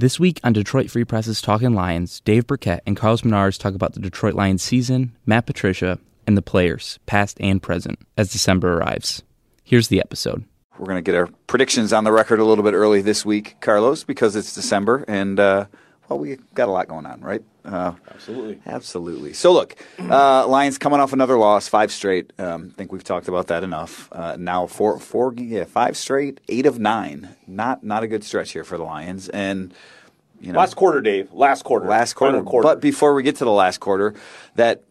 This week on Detroit Free Press's Talking Lions, Dave Birkett and Carlos Monarrez talk about the Detroit Lions season, Matt Patricia, and the players, past and present, as December arrives. Here's the episode. We're going to get our predictions on the record a little bit early this week, Carlos, because it's December and, uh, well, we got a lot going on, right? Uh, absolutely. Absolutely. So, look, uh, Lions coming off another loss, five straight. Um, I think we've talked about that enough. Uh, now, four, four, yeah, five straight, eight of nine. Not, not a good stretch here for the Lions. And, you know, last quarter, Dave. Last quarter. Last quarter. quarter. But before we get to the last quarter, that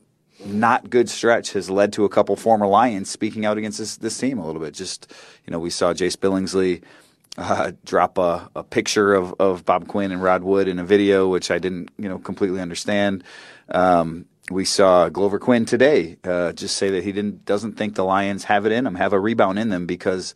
not good stretch has led to a couple former Lions speaking out against this, this team a little bit. Just, you know, we saw Jace Billingsley uh, drop a, a, picture of, of Bob Quinn and Rod Wood in a video, which I didn't, you know, completely understand. Um, we saw Glover Quin today uh, just say that he didn't doesn't think the Lions have it in them, have a rebound in them because,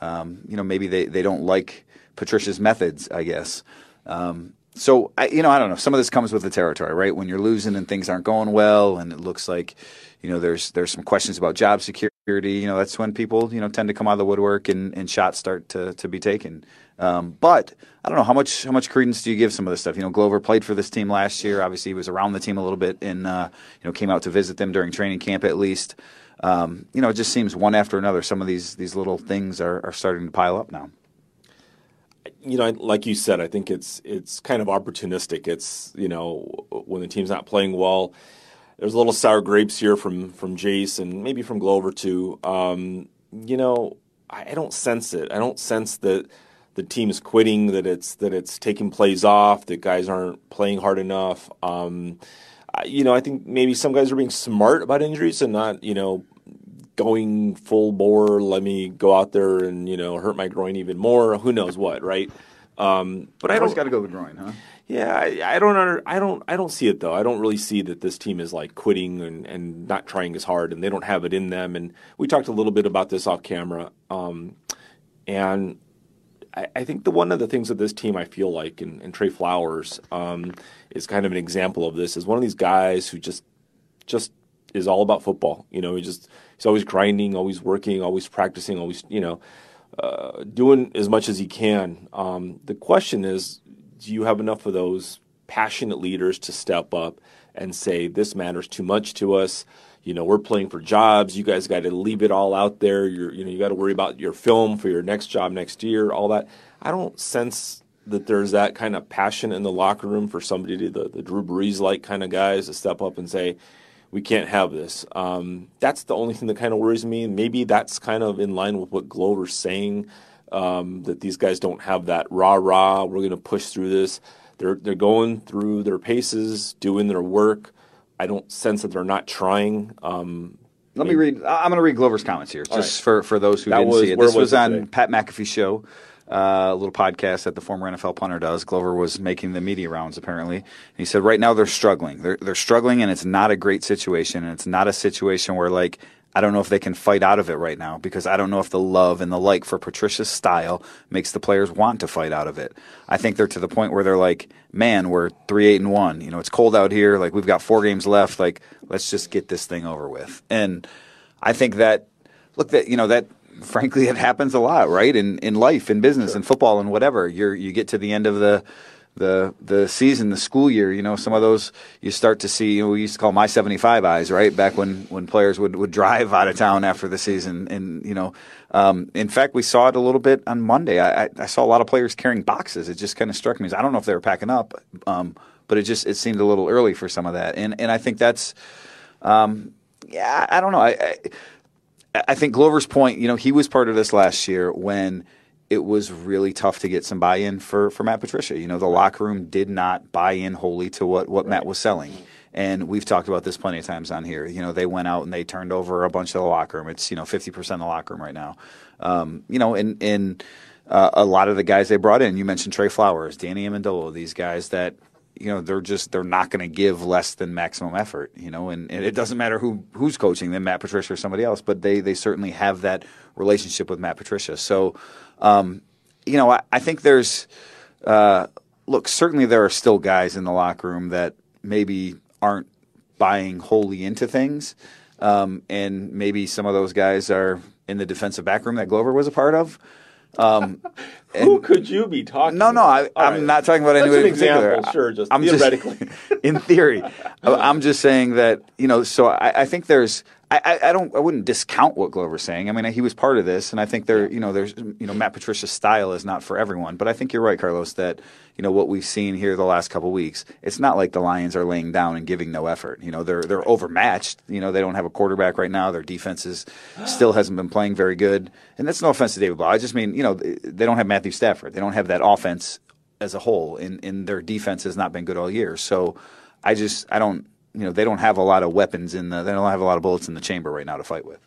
um, you know, maybe they, they don't like Patricia's methods, I guess. Um, so I, you know, I don't know. Some of this comes with the territory, right? When you're losing and things aren't going well, and it looks like, you know, there's there's some questions about job security. You know, that's when people you know tend to come out of the woodwork and, and shots start to to be taken. Um, but I don't know how much how much credence do you give some of this stuff? You know, Glover played for this team last year. Obviously, he was around the team a little bit, and uh, you know, came out to visit them during training camp at least. Um, you know, it just seems one after another. Some of these these little things are, are starting to pile up now you know, like you said, I think it's it's kind of opportunistic. It's you know when the team's not playing well, there's a little sour grapes here from from Jace and maybe from Glover too. Um, you know, I, I, don't sense it. I don't sense that the team is quitting. That it's that it's taking plays off. That guys aren't playing hard enough. Um, I, you know, I think maybe some guys are being smart about injuries and not you know going full bore. Let me go out there and you know hurt my groin even more. Who knows what, right? Um, but I don't got to go the groin, huh? Yeah, I, I don't under, I don't I don't see it though. I don't really see that this team is like quitting and, and not trying as hard, and they don't have it in them. And we talked a little bit about this off camera, um, and I, I, think the one of the things that this team I feel like, and, and Trey Flowers um, is kind of an example of this, is one of these guys who just just is all about football. You know, he just he's always grinding, always working, always practicing, always you know uh, doing as much as he can. Um, the question is, do you have enough of those passionate leaders to step up and say this matters too much to us? You know, we're playing for jobs. You guys got to leave it all out there. You're, you know, you got to worry about your film for your next job next year. All that. I don't sense that there's that kind of passion in the locker room for somebody to the, the Drew Brees like kind of guys to step up and say, we can't have this. Um, that's the only thing that kind of worries me. Maybe that's kind of in line with what Glover's saying um, that these guys don't have that rah rah. We're going to push through this. They're they're going through their paces, doing their work. I don't sense that they're not trying. Um, Let me read. I'm going to read Glover's comments here, just right. for, for those who that didn't was, see it. This was, was on today? Pat McAfee's show uh, a little podcast that the former NFL punter does. Glover was making the media rounds apparently. And he said right now they're struggling. They're they're struggling, and it's not a great situation. And it's not a situation where like I don't know if they can fight out of it right now because I don't know if the love and the like for Patricia's style makes the players want to fight out of it. I think they're to the point where they're like, man, we're three eight and one. You know, it's cold out here. Like we've got four games left. Like let's just get this thing over with. And I think that look that you know that frankly, it happens a lot, right? In in life, in business, sure. in football, and whatever. You're you get to the end of the the the season, the school year. You know, some of those you start to see. You know, we used to call my seventy five eyes, right? Back when when players would would drive out of town after the season, and you know, um, in fact, we saw it a little bit on Monday. I, I saw a lot of players carrying boxes. It just kind of struck me. I don't know if they were packing up, um, but it just it seemed a little early for some of that, and and I think that's. Um, yeah, I don't know. I, I I think Glover's point, you know, he was part of this last year when it was really tough to get some buy-in for, for Matt Patricia. You know, the locker room did not buy in wholly to what, what right. Matt was selling. And we've talked about this plenty of times on here. You know, they went out and they turned over a bunch of the locker room. It's, you know, 50% of the locker room right now. Um, you know, and, and uh, a lot of the guys they brought in. You mentioned Trey Flowers, Danny Amendola, these guys that you know they're just they're not going to give less than maximum effort. You know, and, and, it doesn't matter who who's coaching them, Matt Patricia or somebody else, but they they certainly have that relationship with Matt Patricia. So, um, you know, I, I think there's uh, look certainly there are still guys in the locker room that maybe aren't buying wholly into things. Um, and maybe some of those guys are in the defensive back room that Glover was a part of. Um, Who could you be talking? No, no, I, am right. not talking about anybody an example. Sure, just I'm theoretically. Just, in theory, I'm just saying that you know. So I, I think there's I, I, don't I wouldn't discount what Glover's saying. I mean, he was part of this, and I think there, you know, there's you know, Matt Patricia's style is not for everyone. But I think you're right, Carlos, that you know what we've seen here the last couple weeks. It's not like the Lions are laying down and giving no effort. You know, they're they're overmatched. You know, they don't have a quarterback right now. Their defense is still hasn't been playing very good. And that's no offense to David Blough. I just mean, you know, they don't have Matthew Stafford. They don't have that offense as a whole, and, and their defense has not been good all year. So I just I don't you know they don't have a lot of weapons in the they don't have a lot of bullets in the chamber right now to fight with.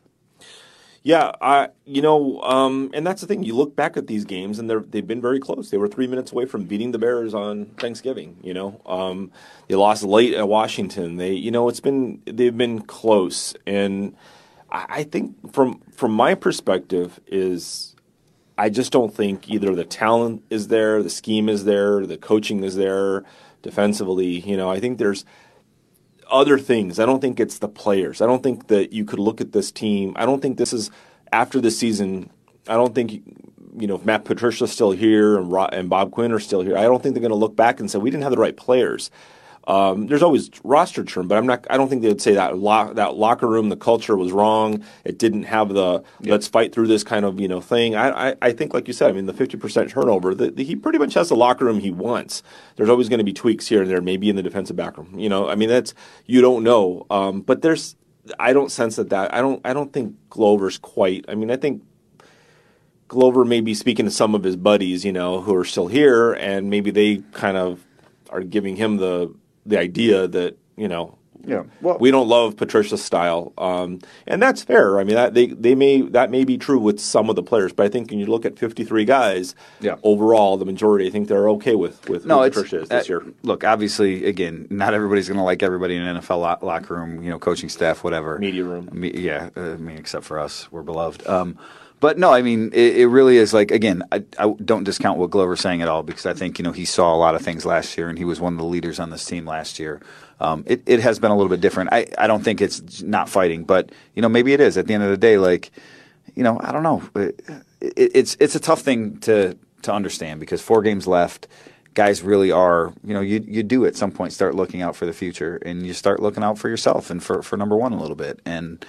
Yeah, I you know, um, and that's the thing. You look back at these games, and they're they've been very close. They were three minutes away from beating the Bears on Thanksgiving. You know, um, they lost late at Washington. They you know it's been they've been close, and I, I think from from my perspective is I just don't think either the talent is there, the scheme is there, the coaching is there defensively. You know, I think there's other things. I don't think it's the players. I don't think that you could look at this team. I don't think this is after the season. I don't think you know if Matt Patricia's still here and, Rob, and Bob Quinn are still here. I don't think they're going to look back and say we didn't have the right players. Um, there's always roster churn, but I'm not. I don't think they would say that lo- that locker room, the culture was wrong. It didn't have the yeah. let's fight through this kind of you know thing. I, I, I think, like you said, I mean, the 50% turnover. The, the, he pretty much has the locker room he wants. There's always going to be tweaks here and there, maybe in the defensive back room. You know, I mean, that's you don't know. Um, but there's, I don't sense that that I don't I don't think Glover's quite. I mean, I think Glover may be speaking to some of his buddies, you know, who are still here, and maybe they kind of are giving him the the idea that you know yeah. Well, we don't love Patricia's style, um, and that's fair. I mean, that they they may that may be true with some of the players, but I think when you look at 53 guys, yeah. overall, the majority, I think they're okay with with no, Patricia is this uh, year. Look, obviously, again, not everybody's going to like everybody in an NFL lo- locker room, you know, coaching staff, whatever, media room. Me, yeah, uh, I mean, except for us, we're beloved. Um, but no, I mean, it, it really is like again, I, I, don't discount what Glover's saying at all because I think you know he saw a lot of things last year and he was one of the leaders on this team last year. Um, it, it has been a little bit different. I, I don't think it's not fighting, but you know maybe it is. At the end of the day, like you know, I don't know. It, it, it's it's a tough thing to to understand because four games left. Guys really are, you know, you you do at some point start looking out for the future, and you start looking out for yourself and for, for number one a little bit. And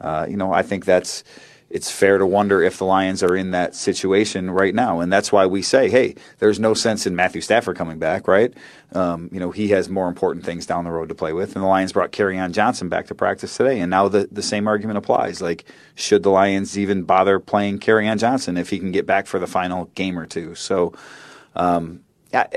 uh, you know, I think that's it's fair to wonder if the Lions are in that situation right now. And that's why we say, hey, there's no sense in Matthew Stafford coming back, right? Um, you know, he has more important things down the road to play with. And the Lions brought Kerryon Johnson back to practice today. And now the, the same argument applies. Like, should the Lions even bother playing Kerryon Johnson if he can get back for the final game or two? So, um, yeah,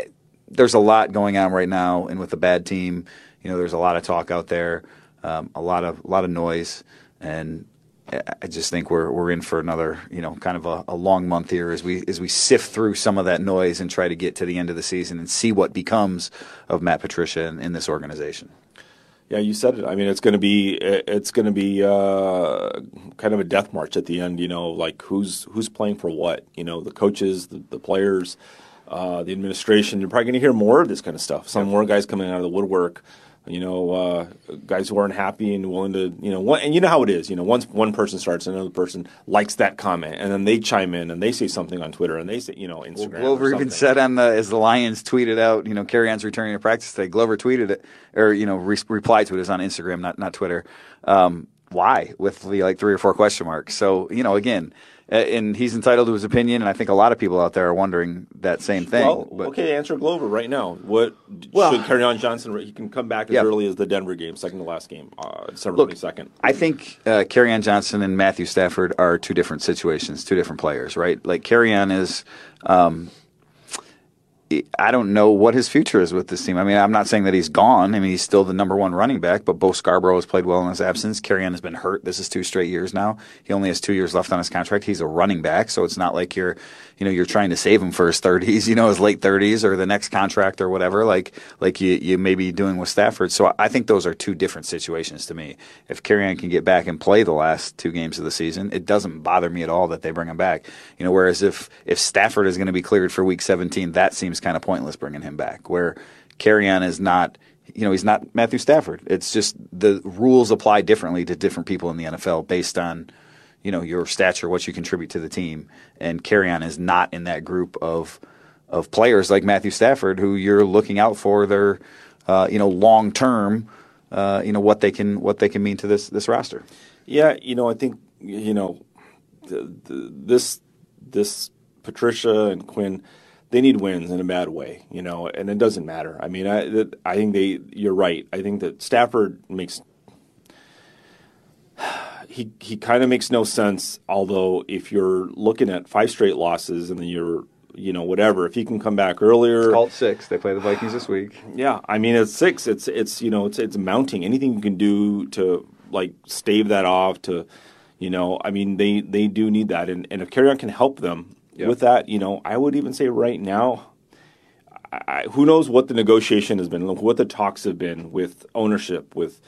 there's a lot going on right now. And with a bad team, you know, there's a lot of talk out there, um, a lot of, a lot of noise. And I just think we're we're in for another you know kind of a, a, long month here as we as we sift through some of that noise and try to get to the end of the season and see what becomes of Matt Patricia in, in this organization. Yeah, you said it. I mean, it's going to be it's going to be uh, kind of a death march at the end. You know, like who's who's playing for what? You know, the coaches, the, the players, uh, the administration. You're probably going to hear more of this kind of stuff. Some more guys coming out of the woodwork you know, uh, guys who aren't happy and willing to, you know, one, and you know how it is. You know, once one person starts, another person likes that comment, and then they chime in and they say something on Twitter and they say, you know, Instagram. Well, Glover even said on the as the Lions tweeted out, you know, Kerryon's returning to practice today. Glover tweeted it, or you know, re- replied to it. It on Instagram, not not Twitter. Um, why with the like three or four question marks? So you know, again and he's entitled to his opinion, and I think a lot of people out there are wondering that same thing. Well, but, okay, answer Glover right now. What well, should Kerryon Johnson? He can come back as yeah. early as the Denver game, second to last game, uh, December twenty second. I think uh, Kerryon Johnson and Matthew Stafford are two different situations, two different players, right? Like Kerryon is. Um, I don't know what his future is with this team. I mean, I'm not saying that he's gone. I mean, he's still the number one running back, but Bo Scarborough has played well in his absence. Kerryon has been hurt. This is two straight years now. He only has two years left on his contract. He's a running back, so it's not like you're, you know, you're trying to save him for his 30s, you know, his late 30s or the next contract or whatever, like like you, you may be doing with Stafford. So I think those are two different situations to me. If Kerryon can get back and play the last two games of the season, it doesn't bother me at all that they bring him back. You know, whereas if if Stafford is going to be cleared for Week 17, that seems kind of pointless bringing him back. Where Kerryon is not, you know, he's not Matthew Stafford. It's just the rules apply differently to different people in the NFL based on, you know, your stature, what you contribute to the team. And Kerryon is not in that group of of players like Matthew Stafford, who you're looking out for their, uh, you know, long term, uh, you know, what they can what they can mean to this this roster. Yeah, you know, I think you know, the, the, this this Patricia and Quinn they need wins in a bad way, you know, and it doesn't matter. I mean, I I think they you're right. I think that Stafford makes he he kind of makes no sense. Although if you're looking at five straight losses and then you're you know whatever, if he can come back earlier, it's called six. They play the Vikings this week. Yeah, I mean it's six. It's it's you know it's it's mounting. Anything you can do to like stave that off to you know I mean they they do need that and and if Kerryon can help them With that, you know, I would even say right now, I, who knows what the negotiation has been, what the talks have been with ownership, with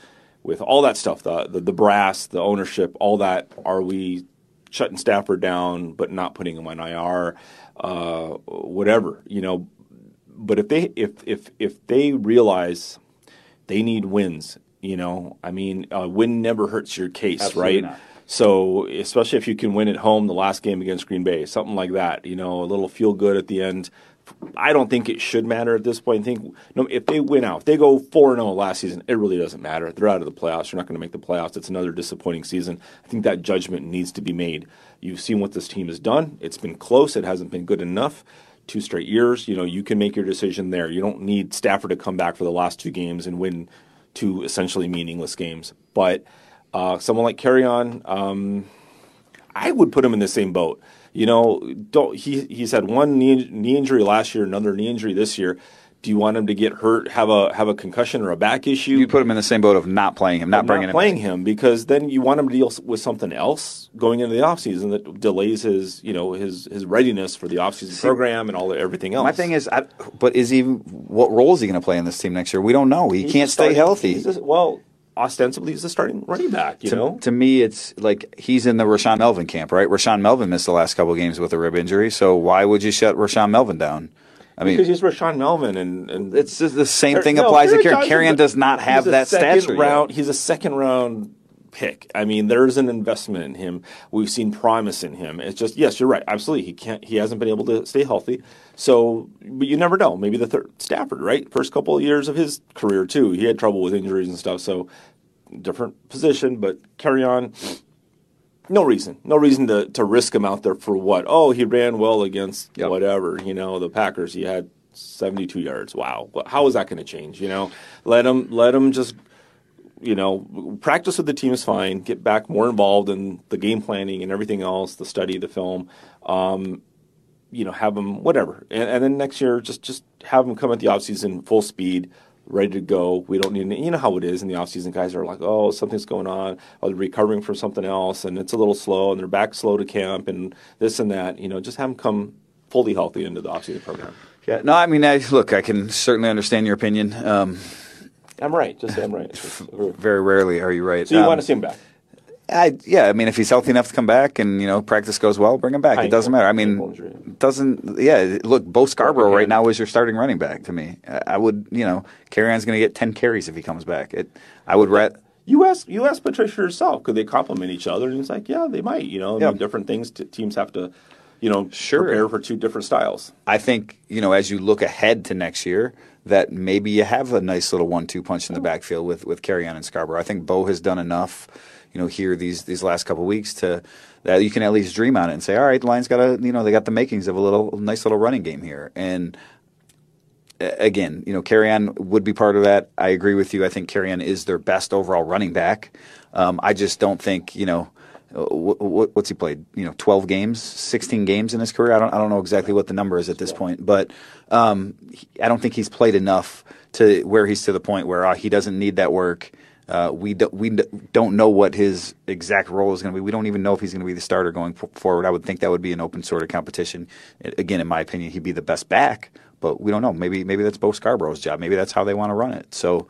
with all that stuff, the, the, the brass, the ownership, all that. Are we shutting Stafford down but not putting him on IR, uh, whatever, you know? But if they if if if they realize they need wins, you know, I mean, a win never hurts your case, Absolutely right? Not. So especially if you can win at home the last game against Green Bay, something like that, you know, a little feel good at the end. I don't think it should matter at this point. I think no, if they win out, if they go four zero oh last season, it really doesn't matter. They're out of the playoffs. You're not going to make the playoffs. It's another disappointing season. I think that judgment needs to be made. You've seen what this team has done. It's been close. It hasn't been good enough. Two straight years. You know, you can make your decision there. You don't need Stafford to come back for the last two games and win two essentially meaningless games. But uh, someone like Kerryon, um, I would put him in the same boat. You know, don't he? He's had one knee, knee injury last year, another knee injury this year. Do you want him to get hurt, have a have a concussion or a back issue? You put him in the same boat of not playing him, not bringing not playing him, him because then you want him to deal with something else going into the offseason that delays his you know his his readiness for the offseason See, program and all everything else. My thing is, I, but is he? What role is he going to play in this team next year? We don't know. He he's can't stay healthy. Just, well, ostensibly he's the starting running back. You to, know, to me, it's like he's in the Rashaan Melvin camp, right? Rashaan Melvin missed the last couple games with a rib injury, so why would you shut Rashaan Melvin down? I mean, because he's Rashaan Melvin, and, and it's the same thing no, applies to Kerryon. Kerryon does not have that stature. Round, he's a second round pick. I mean, there's an investment in him. We've seen promise in him. It's just yes, you're right. Absolutely, he can't. He hasn't been able to stay healthy. So, but you never know. Maybe the third Stafford, right? First couple of years of his career too, he had trouble with injuries and stuff. So different position, but carry on. No reason, no reason to, to risk him out there for what? Oh, he ran well against yep. whatever. You know, the Packers. He had 72 yards. Wow, how is that going to change? You know, let him let him just you know practice with the team is fine. Get back more involved in the game planning and everything else, the study, the film. Um, you know, have them whatever, and, and, then next year just just have them come at the offseason full speed ready to go. We don't need you know how it is in the offseason. Guys are like, oh, something's going on. Oh, they're recovering from something else, and it's a little slow, and they're back slow to camp, and this and that. You know, just have them come fully healthy into the offseason program. Yeah, no, I mean, I, look, I can certainly understand your opinion. Um, I'm right. Just say I'm right. very rarely are you right. So you um, want to see him back? I, yeah, I mean, if he's healthy enough to come back and you know practice goes well, bring him back. It doesn't matter. I mean, doesn't yeah. Look, Bo Scarborough right now is your starting running back to me. I would you know, Kerryon's going to get ten carries if he comes back. It, I would rat. You ask you ask Patricia herself could they complement each other, and he's like, yeah, they might. You know, yeah. different things t- teams have to, you know, sure. prepare for two different styles. I think you know as you look ahead to next year, that maybe you have a nice little one-two punch in the backfield with with Kerryon and Scarborough. I think Bo has done enough you know here these these last couple weeks to that you can at least dream on it and say, all right, the Lions got a you know they got the makings of a little nice little running game here. And again, you know, Kerryon would be part of that. I agree with you. I think Kerryon is their best overall running back. Um, I just don't think you know. What, what's he played? You know, 12 games, 16 games in his career. I don't, I don't know exactly what the number is at this point, but um, I don't think he's played enough to where he's to the point where uh, he doesn't need that work. Uh, we do, we don't know what his exact role is going to be. We don't even know if he's going to be the starter going forward. I would think that would be an open sort of competition. Again, in my opinion, he'd be the best back, but we don't know. Maybe maybe that's Bo Scarborough's job. Maybe that's how they want to run it. So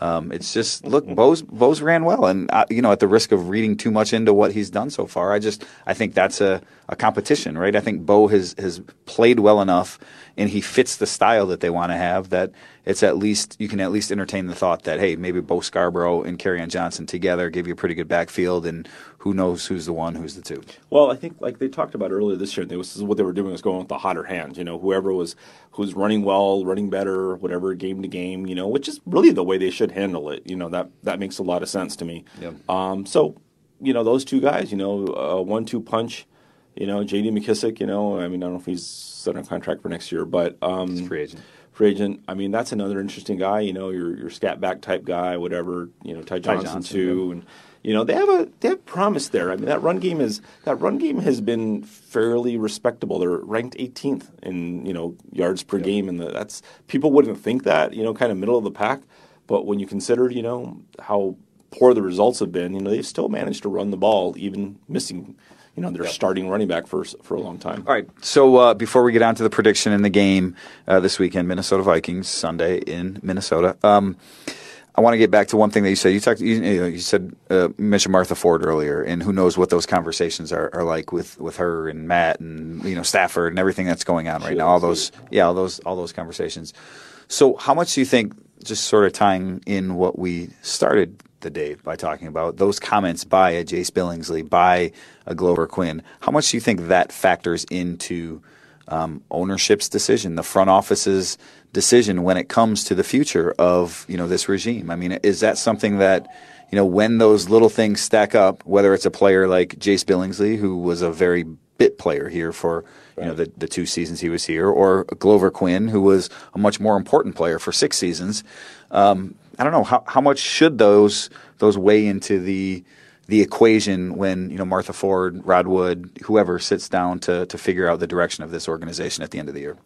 um, it's just look, Bo's Bo's ran well, and uh, you know, at the risk of reading too much into what he's done so far, I just I think that's a, a competition, right? I think Bo has has played well enough, and he fits the style that they want to have. That it's at least you can at least entertain the thought that hey, maybe Bo Scarborough and Kerryon Johnson together give you a pretty good backfield, and who knows who's the one, who's the two. Well, I think like they talked about earlier this year, this is what they were doing was going with the hotter hand. You know, whoever was who's running well, running better, whatever, game to game. You know, which is really the way they should handle it. You know, that that makes a lot of sense to me. Yep. Um, so, you know, those two guys, you know, uh, one-two punch. You know, J.D. McKissic. You know, I mean, I don't know if he's under contract for next year, but um, he's free agent free agent. I mean, that's another interesting guy. You know, your your scat back type guy, whatever. You know, Ty Johnson, Ty Johnson too, yeah. and you know, they have a they have promise there. I mean, that run game is that run game has been fairly respectable. They're ranked 18th in you know yards per yep. game, and that's people wouldn't think that you know kind of middle of the pack. But when you consider you know how poor the results have been, you know they've still managed to run the ball even missing you know, their yep. starting running back for for a long time. All right. So uh, before we get on to the prediction in the game uh, this weekend, Minnesota Vikings Sunday in Minnesota. Um, I want to get back to one thing that you said. You talked. You, you said uh, mentioned Martha Ford earlier, and who knows what those conversations are, are like with, with her and Matt and you know Stafford and everything that's going on right now. All those, yeah, all those, all those conversations. So, how much do you think, just sort of tying in what we started the day by talking about those comments by a Jace Billingsley, by a Glover Quin, how much do you think that factors into um, ownership's decision, the front office's decision when it comes to the future of you know this regime. I mean, is that something that you know when those little things stack up, whether it's a player like Jace Billingsley, who was a very bit player here for you know the, the two seasons he was here, or Glover Quin, who was a much more important player for six seasons. Um, I don't know how how much should those those weigh into the the equation when you know Martha Ford, Rod Wood, whoever sits down to to figure out the direction of this organization at the end of the year.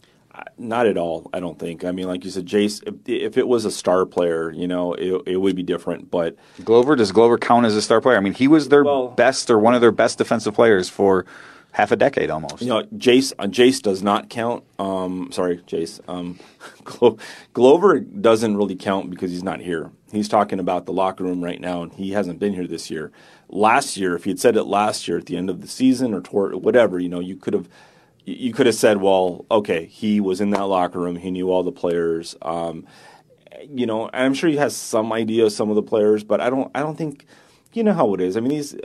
Not at all. I don't think. I mean, like you said, Jace. If, if it was a star player, you know, it, it, would be different. But Glover does Glover count as a star player? I mean, he was their well, best or one of their best defensive players for half a decade almost. You know, Jace uh, Jace does not count. Um, sorry, Jace. Um, Glo- Glover doesn't really count because he's not here. He's talking about the locker room right now, and he hasn't been here this year. Last year, if he had said it last year at the end of the season or toward whatever, you know, you could have you could have said, well, okay, he was in that locker room, he knew all the players. Um, you know, I'm sure he has some idea of some of the players, but I don't. I don't think you know how it is. I mean, he's.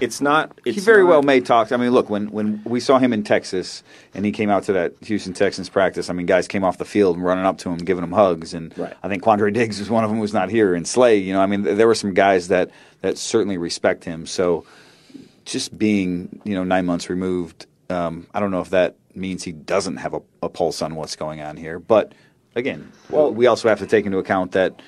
It's not. It's he very not, well may talk. I mean, look when when we saw him in Texas and he came out to that Houston Texans practice. I mean, guys came off the field and running up to him, giving him hugs, and right. I think Quandre Diggs was one of them who's not here, and Slay. You know, I mean, there were some guys that that certainly respect him. So, just being you know nine months removed um, I don't know if that means he doesn't have a, a, pulse on what's going on here, but again, well, we also have to take into account that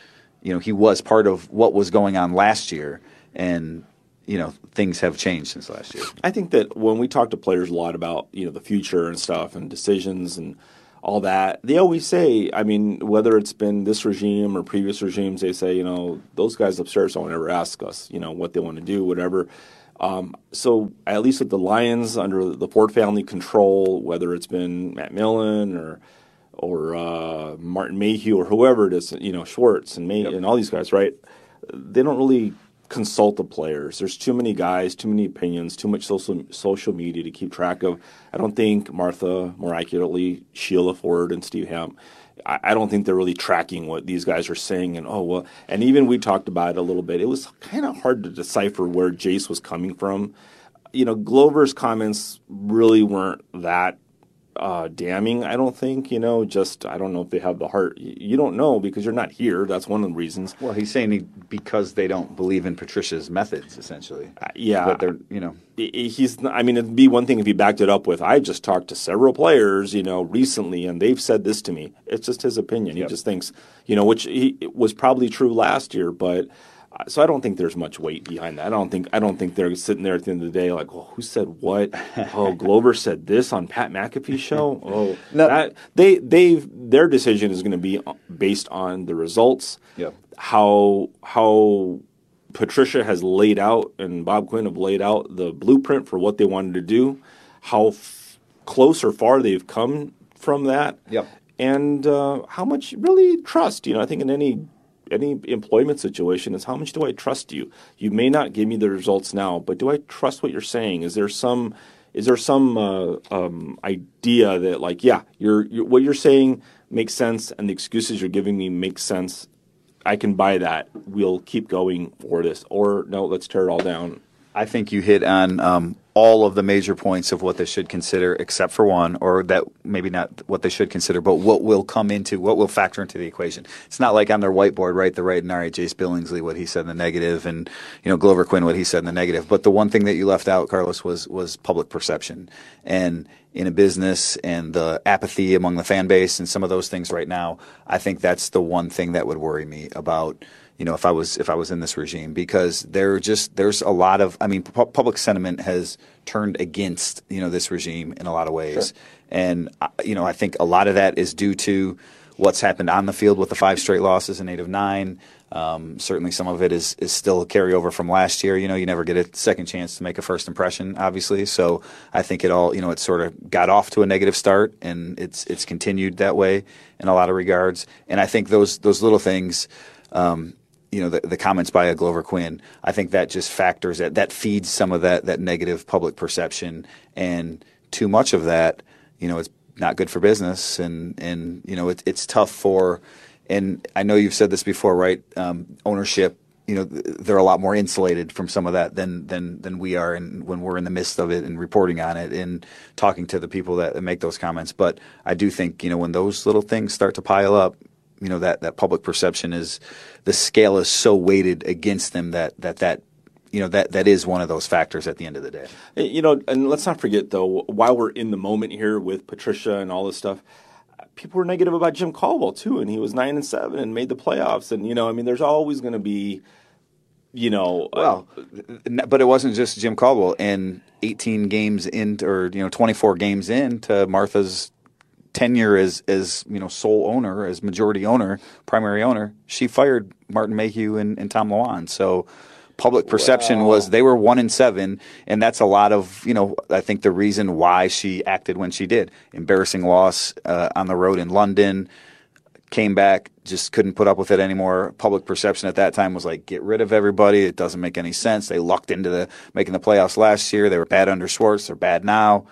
you know he was part of what was going on last year, and you know things have changed since last year. I think that when we talk to players a lot about you know the future and stuff and decisions and all that, they always say, I mean, whether it's been this regime or previous regimes, they say, you know, those guys upstairs don't ever ask us, you know, what they want to do, whatever. Um, so at least with the Lions under the Ford family control, whether it's been Matt Millen or or uh, Martin Mayhew or whoever it is, you know Schwartz and May yep. and all these guys, right? They don't really consult the players. There's too many guys, too many opinions, too much social social media to keep track of. I don't think Martha, more accurately, Sheila Ford and Steve Hamp I, I don't think they're really tracking what these guys are saying. And oh well, and even we talked about it a little bit. It was kind of hard to decipher where Jace was coming from. You know, Glover's comments really weren't that uh, damning. I don't think you know. Just I don't know if they have the heart. You don't know because you're not here. That's one of the reasons. Well, he's saying he, because they don't believe in Patricia's methods, essentially. Uh, yeah, but they're you know he's. I mean, it'd be one thing if he backed it up with I just talked to several players, you know, recently, and they've said this to me. It's just his opinion. Yep. He just thinks you know, which he, was probably true last year, but so I don't think there's much weight behind that. I don't think I don't think they're sitting there at the end of the day like, well, who said what? oh, Glover said this on Pat McAfee's show. Oh, no. that, they they their decision is going to be based on the results. Yeah. How how Patricia has laid out and Bob Quinn have laid out the blueprint for what they wanted to do. How f- close or far they've come from that. Yep. And uh, how much really trust. You know, I think in any any employment situation is how much do I trust you? You may not give me the results now, but do I trust what you're saying? Is there some is there some uh, um, idea that like yeah, you're, you're, what you're saying makes sense and the excuses you're giving me make sense? I can buy that. We'll keep going for this, or no, let's tear it all down. I think you hit on um, all of the major points of what they should consider, except for one, or that maybe not what they should consider, but what will come into, what will factor into the equation. It's not like on their whiteboard, right? The right and right, Jace Billingsley, what he said in the negative, and you know Glover Quin, what he said in the negative. But the one thing that you left out, Carlos, was was public perception, and in a business and the apathy among the fan base and some of those things right now. I think that's the one thing that would worry me about you know, if I was if I was in this regime, because there just there's a lot of I mean, pu- public sentiment has turned against you know this regime in a lot of ways, sure. and uh, you know I think a lot of that is due to what's happened on the field with the five straight losses and eight of nine. Um, certainly, some of it is is still a carryover from last year. You know, you never get a second chance to make a first impression, obviously. So I think it all, you know, it sort of got off to a negative start, and it's it's continued that way in a lot of regards. And I think those those little things. Um, you know the, the comments by a Glover Quin. I think that just factors that that feeds some of that that negative public perception, and too much of that, you know, is not good for business, and and you know it, it's tough for. And I know you've said this before, right? Um, ownership, you know, they're a lot more insulated from some of that than than than we are, and when we're in the midst of it and reporting on it and talking to the people that make those comments. But I do think you know when those little things start to pile up, you know that that public perception is the scale is so weighted against them that that that you know that that is one of those factors at the end of the day. You know, and let's not forget though, while we're in the moment here with Patricia and all this stuff, people were negative about Jim Caldwell too, and he was nine and seven and made the playoffs, and you know, I mean, there's always going to be, you know, well, uh, but it wasn't just Jim Caldwell. And 18 games in, or you know, 24 games into Martha's tenure as as you know sole owner, as majority owner, primary owner, she fired Martin Mayhew and, and Tom Lewand. So public perception wow. was they were one in seven, and that's a lot of you know I think the reason why she acted when she did. Embarrassing loss uh, on the road in London. Came back, just couldn't put up with it anymore. Public perception at that time was like, get rid of everybody. It doesn't make any sense. They lucked into the making the playoffs last year. They were bad under Schwartz. They're bad now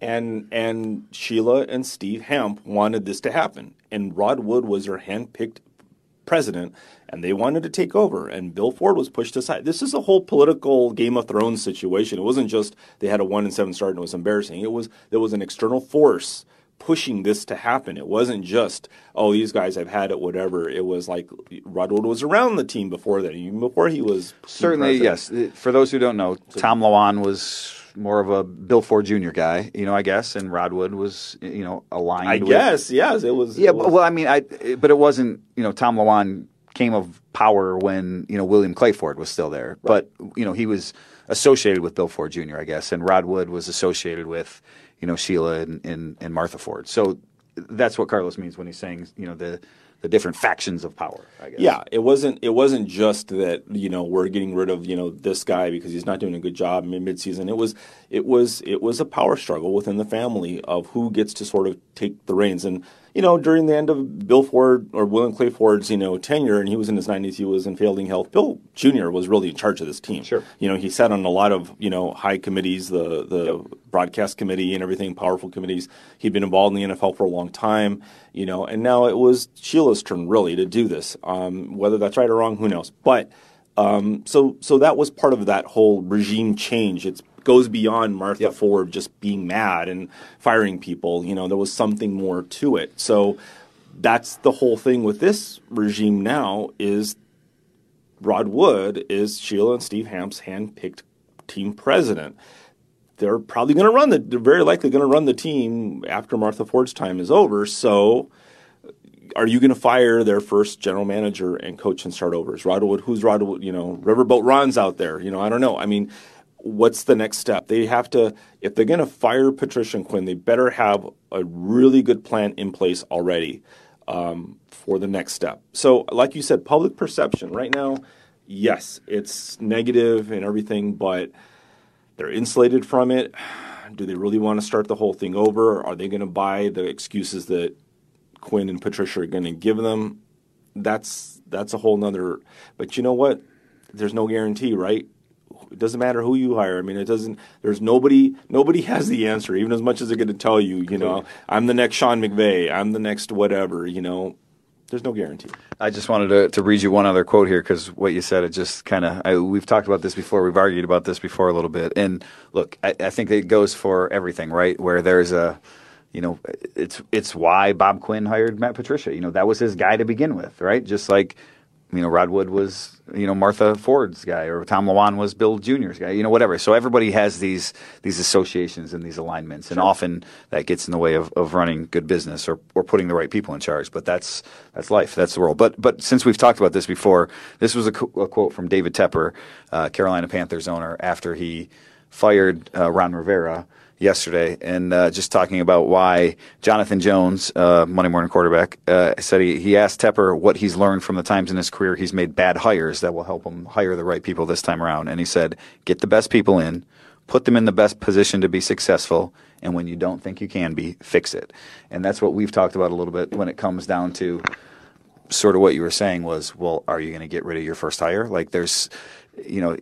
and and Sheila and Steve Hamp wanted this to happen, and Rod Wood was their handpicked president, and they wanted to take over, and Bill Ford was pushed aside. This is a whole political Game of Thrones situation. It wasn't just they had a one and seven start and it was embarrassing. It was there was an external force pushing this to happen. It wasn't just, oh, these guys have had it, whatever. It was like Rod Wood was around the team before that, even before he was. Certainly, yes. For those who don't know, Tom Lewand was more of a Bill Ford Jr. guy, you know, I guess, and Rod Wood was, you know, aligned. I with, guess, yes, it was. Yeah, it was. well, I mean, I, but it wasn't, you know, Tom Lewand came of power when you know William Clay Ford was still there, right. but you know he was associated with Bill Ford Jr. I guess, and Rod Wood was associated with you know Sheila and, and, and Martha Ford. So that's what Carlos means when he's saying you know the the different factions of power. I guess. Yeah, it wasn't it wasn't just that you know we're getting rid of you know this guy because he's not doing a good job mid midseason. It was it was it was a power struggle within the family of who gets to sort of take the reins and you know, during the end of Bill Ford or William Clay Ford's, you know, tenure, and he was in his 90s, he was in failing health. Bill Jr. was really in charge of this team. Sure. You know, he sat on a lot of, you know, high committees, the the yep. broadcast committee and everything, powerful committees. He'd been involved in the NFL for a long time, you know, and now it was Sheila's turn really to do this. Um, whether that's right or wrong, who knows? But um, so so that was part of that whole regime change. It's goes beyond Martha yep. Ford just being mad and firing people. You know, there was something more to it. So that's the whole thing with this regime now is Rod Wood is Sheila and Steve Hamp's hand-picked team president. They're probably going to run the. They're very likely going to run the team after Martha Ford's time is over. So are you going to fire their first general manager and coach and start over? Is Rod Wood, who's Rod Wood, you know, Riverboat Ron's out there, you know, I don't know. I mean, what's the next step? They have to, if they're going to fire Patricia and Quinn, they better have a really good plan in place already um, for the next step. So, like you said, public perception right now, yes, it's negative and everything, but they're insulated from it. Do they really want to start the whole thing over? Are they going to buy the excuses that Quinn and Patricia are going to give them? That's that's a whole nother. But you know what? There's no guarantee, right? It doesn't matter who you hire. I mean, it doesn't. There's nobody. Nobody has the answer, even as much as they're going to tell you. You know, I'm the next Sean McVay. I'm the next whatever. You know, there's no guarantee. I just wanted to, to read you one other quote here because what you said, it just kind of, we've talked about this before, we've argued about this before a little bit. And look, I, I, think it goes for everything, right? Where there's a, you know, it's it's why Bob Quinn hired Matt Patricia. You know, that was his guy to begin with, right? Just like you know, Rod Wood was, you know, Martha Ford's guy, or Tom Lewand was Bill Jr.'s guy, you know, whatever. So everybody has these these associations and these alignments, and often that gets in the way of, of running good business or, or putting the right people in charge. But that's that's life, that's the world. But but since we've talked about this before, this was a, a quote from David Tepper, uh, Carolina Panthers owner, after he fired uh, Ron Rivera yesterday and uh, just talking about why Jonathan Jones, uh, Monday morning quarterback, uh, said he, he asked Tepper what he's learned from the times in his career he's made bad hires that will help him hire the right people this time around. And he said, get the best people in, put them in the best position to be successful, and when you don't think you can be, fix it. And that's what we've talked about a little bit when it comes down to sort of what you were saying was, well, are you going to get rid of your first hire? Like there's you know,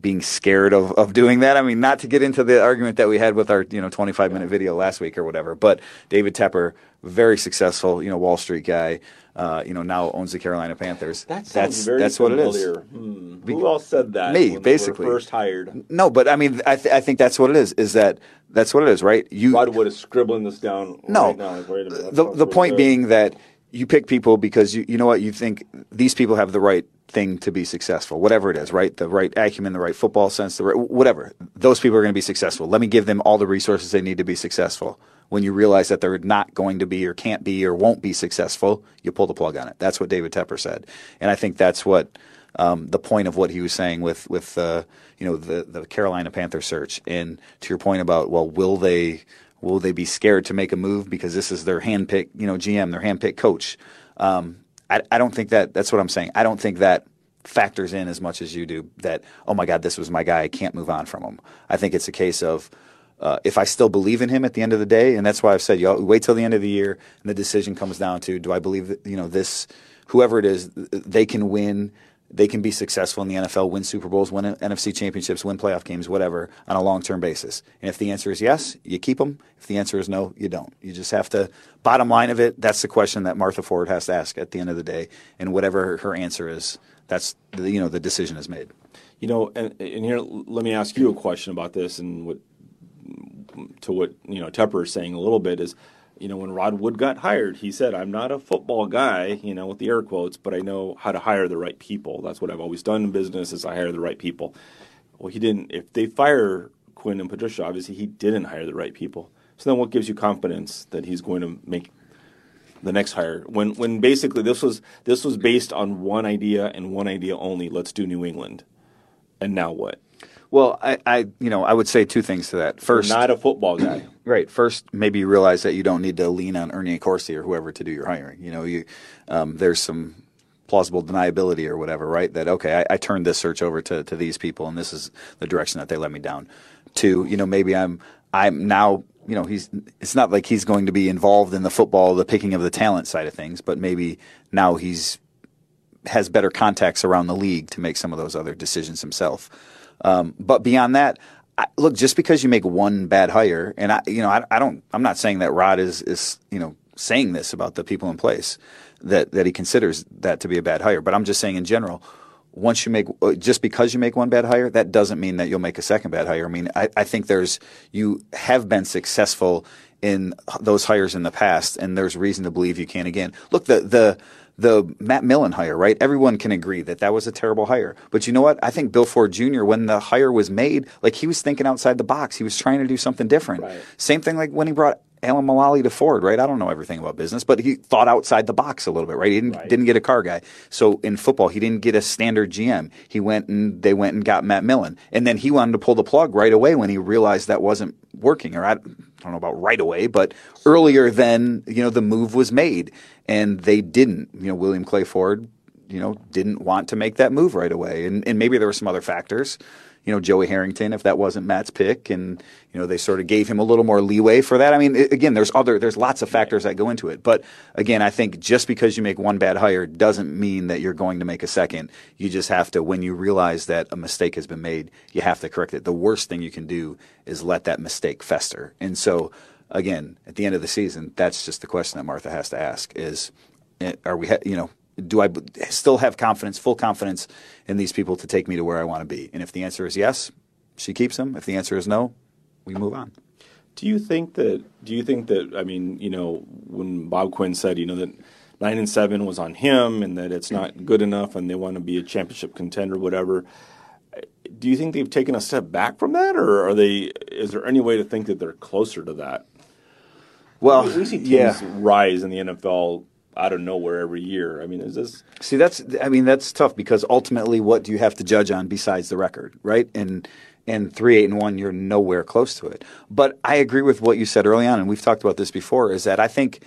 being scared of, of doing that. I mean, not to get into the argument that we had with our, you know, 25 minute video last week or whatever, but David Tepper, very successful, you know, Wall Street guy, uh, you know, now owns the Carolina Panthers. That that's that's what it is. Hmm. Who else said that? Me, basically. first hired. No, but I mean, I, th- I think that's what it is. Is that that's what it is, right? You Wood is scribbling this down. No, right now. the the point being that you pick people because you you know what you think these people have the right thing to be successful, whatever it is, right? The right acumen, the right football sense, the right, whatever. Those people are going to be successful. Let me give them all the resources they need to be successful. When you realize that they're not going to be or can't be or won't be successful, you pull the plug on it. That's what David Tepper said, and I think that's what um, the point of what he was saying with with uh, you know the the Carolina Panther search. And to your point about well, will they will they be scared to make a move because this is their handpicked you know GM, their handpicked coach? Um, I, I don't think that that's what I'm saying. I don't think that factors in as much as you do that, oh my God, this was my guy. I can't move on from him. I think it's a case of uh, if I still believe in him at the end of the day, and that's why I've said, you wait till the end of the year and the decision comes down to do I believe you know, this, whoever it is, they can win they can be successful in the NFL, win Super Bowls, win NFC championships, win playoff games, whatever, on a long term basis. And if the answer is yes, you keep them. If the answer is no, you don't. You just have to, bottom line of it, that's the question that Martha Ford has to ask at the end of the day. And whatever her answer is, that's, the, you know, the decision is made. You know, and, and here, let me ask you a question about this and what, to what, you know, Tepper is saying a little bit is, you know, when Rod Wood got hired, he said, I'm not a football guy, you know, with the air quotes, but I know how to hire the right people. That's what I've always done in business is I hire the right people. Well, he didn't. If they fire Quinn and Patricia, obviously he didn't hire the right people. So then what gives you confidence that he's going to make the next hire when when basically this was this was based on one idea and one idea only let's do new england and now what well, I, I, you know, I would say two things to that. 1st not a football guy. Right. First, maybe you realize that you don't need to lean on Ernie Accorsi or whoever to do your hiring. You know, you um, there's some plausible deniability or whatever, right? That okay, I, I turned this search over to, to these people, and this is the direction that they let me down. Two, you know, maybe I'm I'm now you know he's it's not like he's going to be involved in the football, the picking of the talent side of things, but maybe now he's has better contacts around the league to make some of those other decisions himself. Um, but beyond that, I, look, just because you make one bad hire, and I, you know, I, I don't, I'm not saying that Rod is, is, you know, saying this about the people in place that that he considers that to be a bad hire. But I'm just saying in general, once you make uh, just because you make one bad hire, that doesn't mean that you'll make a second bad hire. I mean, I, I think there's you have been successful in those hires in the past, and there's reason to believe you can again. Look, the the the Matt Millen hire, right? Everyone can agree that that was a terrible hire. But you know what? I think Bill Ford Jr., when the hire was made, like he was thinking outside the box. He was trying to do something different. Right. Same thing like when he brought Alan Mulally to Ford, right? I don't know everything about business, but he thought outside the box a little bit, right? He didn't, right. didn't get a car guy. So in football, he didn't get a standard GM. He went and they went and got Matt Millen. And then he wanted to pull the plug right away when he realized that wasn't working, or I don't know about right away, but earlier than, you know, the move was made. And they didn't. You know, William Clay Ford, you know, didn't want to make that move right away. And, and maybe there were some other factors you know Joey Harrington if that wasn't Matt's pick, and you know they sort of gave him a little more leeway for that. I mean, again, there's other there's lots of factors that go into it, but again, I think just because you make one bad hire doesn't mean that you're going to make a second. You just have to when you realize that a mistake has been made, you have to correct it. The worst thing you can do is let that mistake fester, and so again, at the end of the season, that's just the question that Martha has to ask: is eh, are we you know do I still have confidence, full confidence in these people to take me to where I want to be? And if the answer is yes, she keeps them. If the answer is no, we move on. Do you think that? Do you think that? I mean, you know, when Bob Quinn said, you know, that nine and seven was on him, and that it's not good enough, and they want to be a championship contender, whatever. Do you think they've taken a step back from that, or are they? Is there any way to think that they're closer to that? Well, we see teams yeah. rise in the NFL out of nowhere every year. I mean, is this? See, that's I mean that's tough because ultimately, what do you have to judge on besides the record, right? And and three eight and one, you're nowhere close to it. But I agree with what you said early on, and we've talked about this before. Is that I think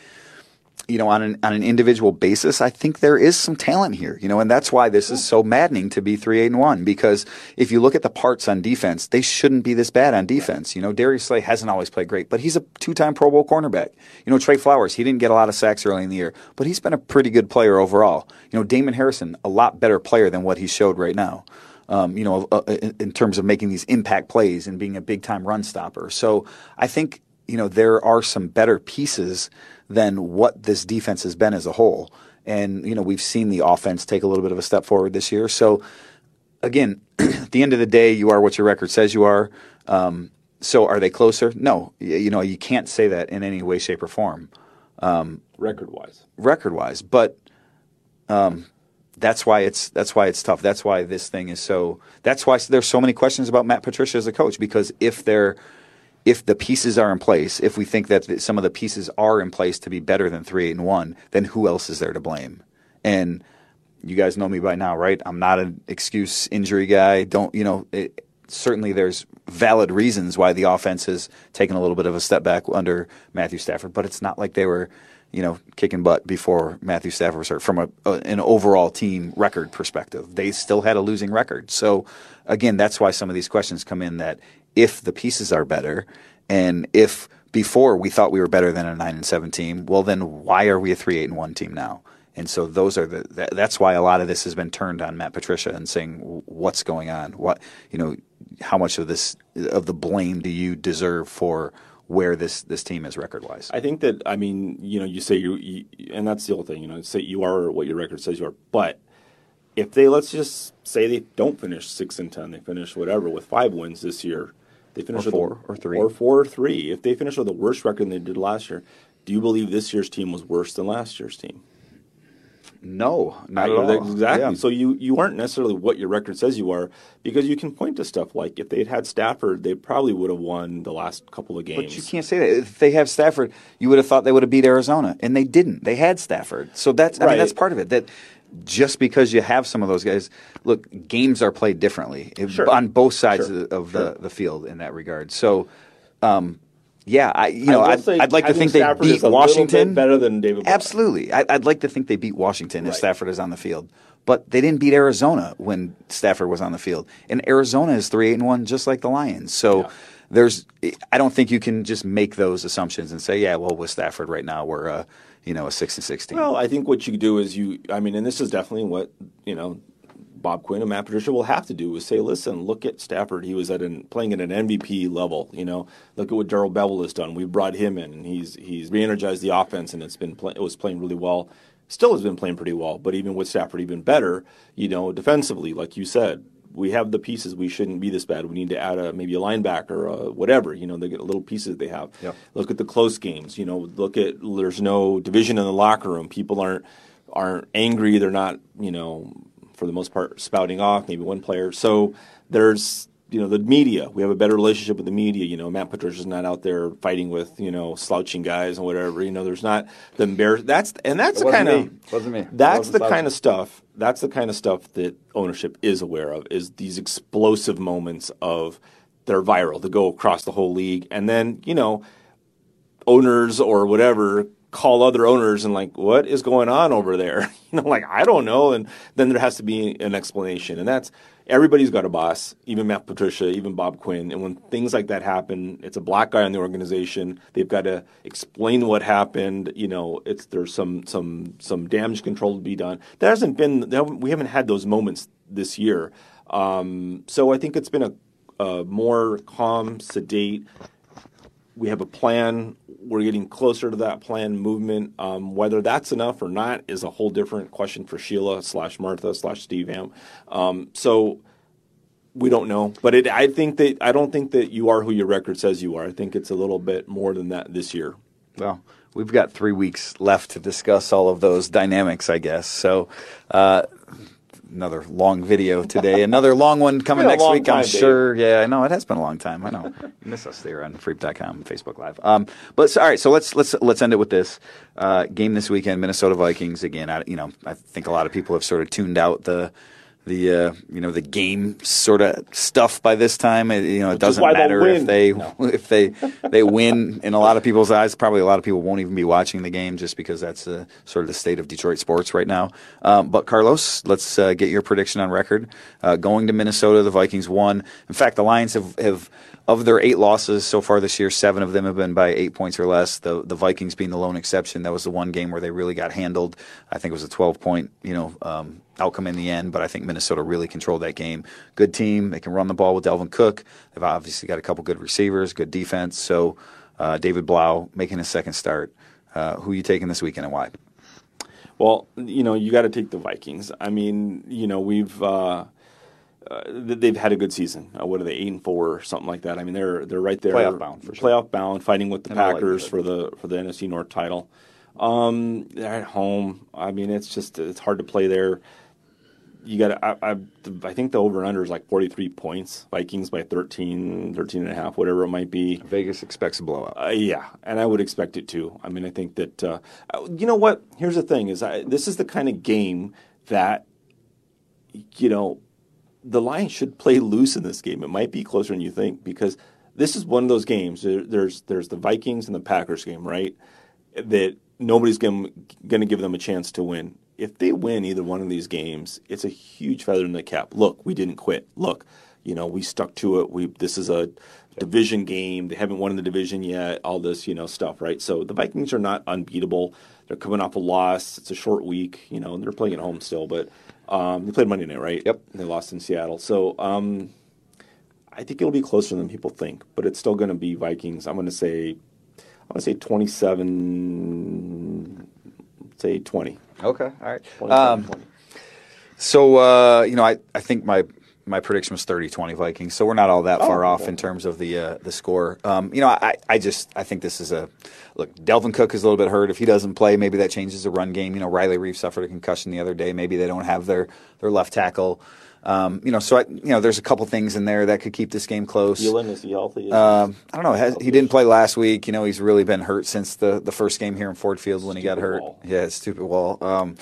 you know, on an on an individual basis, I think there is some talent here, you know, and that's why this is so maddening to be three eight and one. Because if you look at the parts on defense, they shouldn't be this bad on defense. You know, Darius Slay hasn't always played great, but he's a two time Pro Bowl cornerback. You know, Trey Flowers, he didn't get a lot of sacks early in the year, but he's been a pretty good player overall. You know, Damon Harrison, a lot better player than what he showed right now. Um, you know, uh, in, in terms of making these impact plays and being a big time run stopper. So I think you know there are some better pieces than what this defense has been as a whole. And, you know, we've seen the offense take a little bit of a step forward this year. So, again, at the end of the day, you are what your record says you are. Um, so, are they closer? No. You know, you can't say that in any way, shape, or form. Um, record wise. Record wise. But, um, that's why it's that's why it's tough. That's why this thing is so. That's why there's so many questions about Matt Patricia as a coach because if they're if the pieces are in place, if we think that some of the pieces are in place to be better than three, eight, and one, then who else is there to blame? And you guys know me by now, right? I'm not an excuse injury guy. Don't you know? It, certainly, there's valid reasons why the offense has taken a little bit of a step back under Matthew Stafford, but it's not like they were, you know, kicking butt before Matthew Stafford was hurt. From a, a, an overall team record perspective, they still had a losing record. So, again, that's why some of these questions come in. That if the pieces are better and if before we thought we were better than a 9 and 7 team, well then why are we a 3 8 and 1 team now? And so those are the that, that's why a lot of this has been turned on Matt Patricia and saying what's going on? What, you know, how much of this of the blame do you deserve for where this this team is record wise. I think that I mean you know you say you, you, and that's the whole thing you know say you are what your record says you are, but if they let's just say they don't finish six and ten, they finish whatever with five wins this year. They finish or four with a, or three or four or three. If they finish with the worst record than they did last year, do you believe this year's team was worse than last year's team? No, not at all. Exactly. Yeah. So you, you aren't necessarily what your record says you are because you can point to stuff like if they'd had Stafford, they probably would have won the last couple of games. But you can't say that. If they have Stafford, you would have thought they would have beat Arizona, and they didn't. They had Stafford, so that's I right. mean that's part of it. That just because you have some of those guys, look, games are played differently sure. on both sides sure. of, of sure. the, the field in that regard. So, um, yeah, I you know I I'd, I'd, like to think they beat Washington better than David. Absolutely, I, would like to think they beat Washington right. if Stafford is on the field, but they didn't beat Arizona when Stafford was on the field, and Arizona is three eight and one just like the Lions. So. Yeah. There's, I don't think you can just make those assumptions and say, yeah, well, with Stafford right now, we're, uh, you know, a six and sixteen. Well, I think what you do is you, I mean, and this is definitely what you know Bob Quinn and Matt Patricia will have to do is say, listen, look at Stafford. He was at an, playing at an MVP level. You know, look at what Darrell Bevell has done. We brought him in, and he's he's re-energized the offense, and it's been play, it was playing really well. Still has been playing pretty well, but even with Stafford, even better. You know, defensively, like you said, we have the pieces. We shouldn't be this bad. We need to add a maybe a linebacker, or whatever. You know, they get little pieces they have. Yep. Look at the close games. You know, look at there's no division in the locker room. People aren't aren't angry. They're not you know for the most part spouting off. Maybe one player. So there's you know the media. We have a better relationship with the media. You know, Matt Patricia's not out there fighting with you know slouching guys and whatever. You know, there's not the embarrass. That's and that's the kind me. of wasn't me. That's the kind of stuff. That's the kind of stuff that ownership is aware of. Is these explosive moments of they're viral to go across the whole league, and then you know owners or whatever call other owners and like what is going on over there you know like i don't know and then there has to be an explanation and that's everybody's got a boss, even Matt Patricia, even Bob Quinn. And when things like that happen, it's a black guy in the organization. They've got to explain what happened. You know, it's there's some some some damage control to be done. There hasn't been we haven't had those moments this year. Um, so I think it's been a, a more calm, sedate. We have a plan. We're getting closer to that plan movement. Um, whether that's enough or not is a whole different question for Sheila slash Martha slash Steve Hamp. Um, so we don't know, but it, I think that I don't think that you are who your record says you are. I think it's a little bit more than that this year. Well, we've got three weeks left to discuss all of those dynamics, I guess. So, uh, another long video today. Another long one coming next week, time, I'm sure. Dave. Yeah, I know it has been a long time. I know. you miss us there on Freep.com, Facebook Live. Um, but so, all right, so let's let's let's end it with this uh, game this weekend. Minnesota Vikings again. I, you know, I think a lot of people have sort of tuned out the the uh, you know the game sort of stuff by this time. It, you know, it doesn't matter if they no. if they they win. In a lot of people's eyes, probably a lot of people won't even be watching the game just because that's uh, sort of the state of Detroit sports right now. Um, but Carlos, let's uh, get your prediction on record. Uh, going to Minnesota, the Vikings won. In fact, the Lions have have of their eight losses so far this year, seven of them have been by eight points or less. The the Vikings being the lone exception. That was the one game where they really got handled. I think it was a 12 point you know um, outcome in the end, but I think Minnesota really controlled that game. Good team. They can run the ball with Dalvin Cook. They've obviously got a couple good receivers, good defense. So uh, David Blough making his second start. Uh, who are you taking this weekend and why? Well, you know, you got to take the Vikings. I mean, you know, we've uh, uh, they've had a good season. Uh, what are they, eight and four, or something like that? I mean, they're they're right there, playoff bound for sure. Playoff bound, fighting with the and Packers like for the for the NFC North title. Um, they're at home. I mean, it's just it's hard to play there you got I, I, I think the over under is like 43 points. Vikings by 13, 13 and a half, whatever it might be. Vegas expects a blowout. Uh, yeah, and I would expect it too. I mean, I think that uh, uh, you know what? Here's the thing: is I, this is the kind of game that you know the Lions should play loose in this game. It might be closer than you think because this is one of those games. There, there's there's the Vikings and the Packers game, right? That nobody's going to give them a chance to win if they win either one of these games, it's a huge feather in the cap. Look, we didn't quit. Look, you know, we stuck to it. We this is a division game. They haven't won in the division yet. All this, you know, stuff, right? So the Vikings are not unbeatable. They're coming off a loss. It's a short week, you know, they're playing at home still, but um, they played Monday night, right? Yep. They lost in Seattle. So um, I think it'll be closer than people think, but it's still going to be Vikings. I'm going to say, I'm going to say 27, say 20. Okay, all right. Um, so uh, you know, I, I think my my prediction was 30-20 Vikings, so we're not all that oh, far off in terms of the uh, the score. Um, you know, I, I just I think this is a look. Dalvin Cook is a little bit hurt. If he doesn't play, maybe that changes the run game. You know, Riley Reiff suffered a concussion the other day. Maybe they don't have their their left tackle. Um, you know, so I, you know, there's a couple things in there that could keep this game close. Is he healthy? Um, I don't know. Has, he didn't play last week. You know, he's really been hurt since the, the first game here in Ford Field when stupid he got hurt. Wall. Yeah, stupid wall. Um,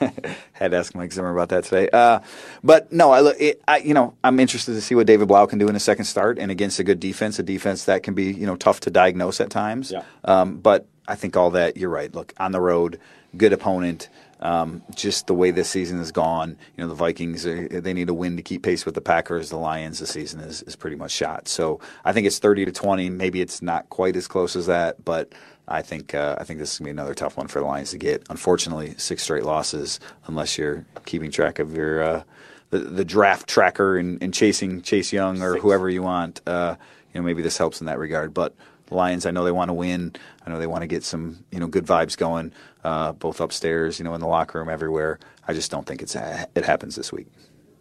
had to ask Mike Zimmer about that today. Uh, but no, I, it, I, you know, I'm interested to see what David Blough can do in a second start and against a good defense, a defense that can be you know tough to diagnose at times. Yeah. Um, but I think all that you're right. Look on the road, good opponent. Um, just the way this season has gone, you know, the Vikings are, they need a win to keep pace with the Packers. The Lions, the season is, is pretty much shot. So I think it's thirty to twenty. Maybe it's not quite as close as that, but I think uh, I think this is gonna be another tough one for the Lions to get. Unfortunately, six straight losses unless you're keeping track of your uh, the, the draft tracker and, and, chasing Chase Young or six. whoever you want. Uh, you know, maybe this helps in that regard, but. Lions, I know they want to win. I know they want to get some, you know, good vibes going, uh, both upstairs, you know, in the locker room, everywhere. I just don't think it's it happens this week.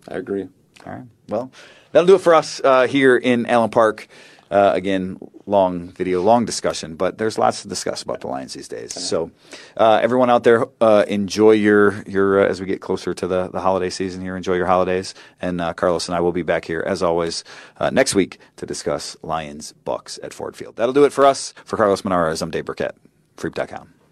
I agree. All right. Well, that'll do it for us uh, here in Allen Park. Uh, again, long video, long discussion, but there's lots to discuss about the Lions these days. So, uh, everyone out there, uh, enjoy your your uh, as we get closer to the the holiday season here. Enjoy your holidays, and uh, Carlos and I will be back here as always uh, next week to discuss Lions Bucs at Ford Field. That'll do it for us. For Carlos Monarrez, I'm Dave Birkett, Freep.com.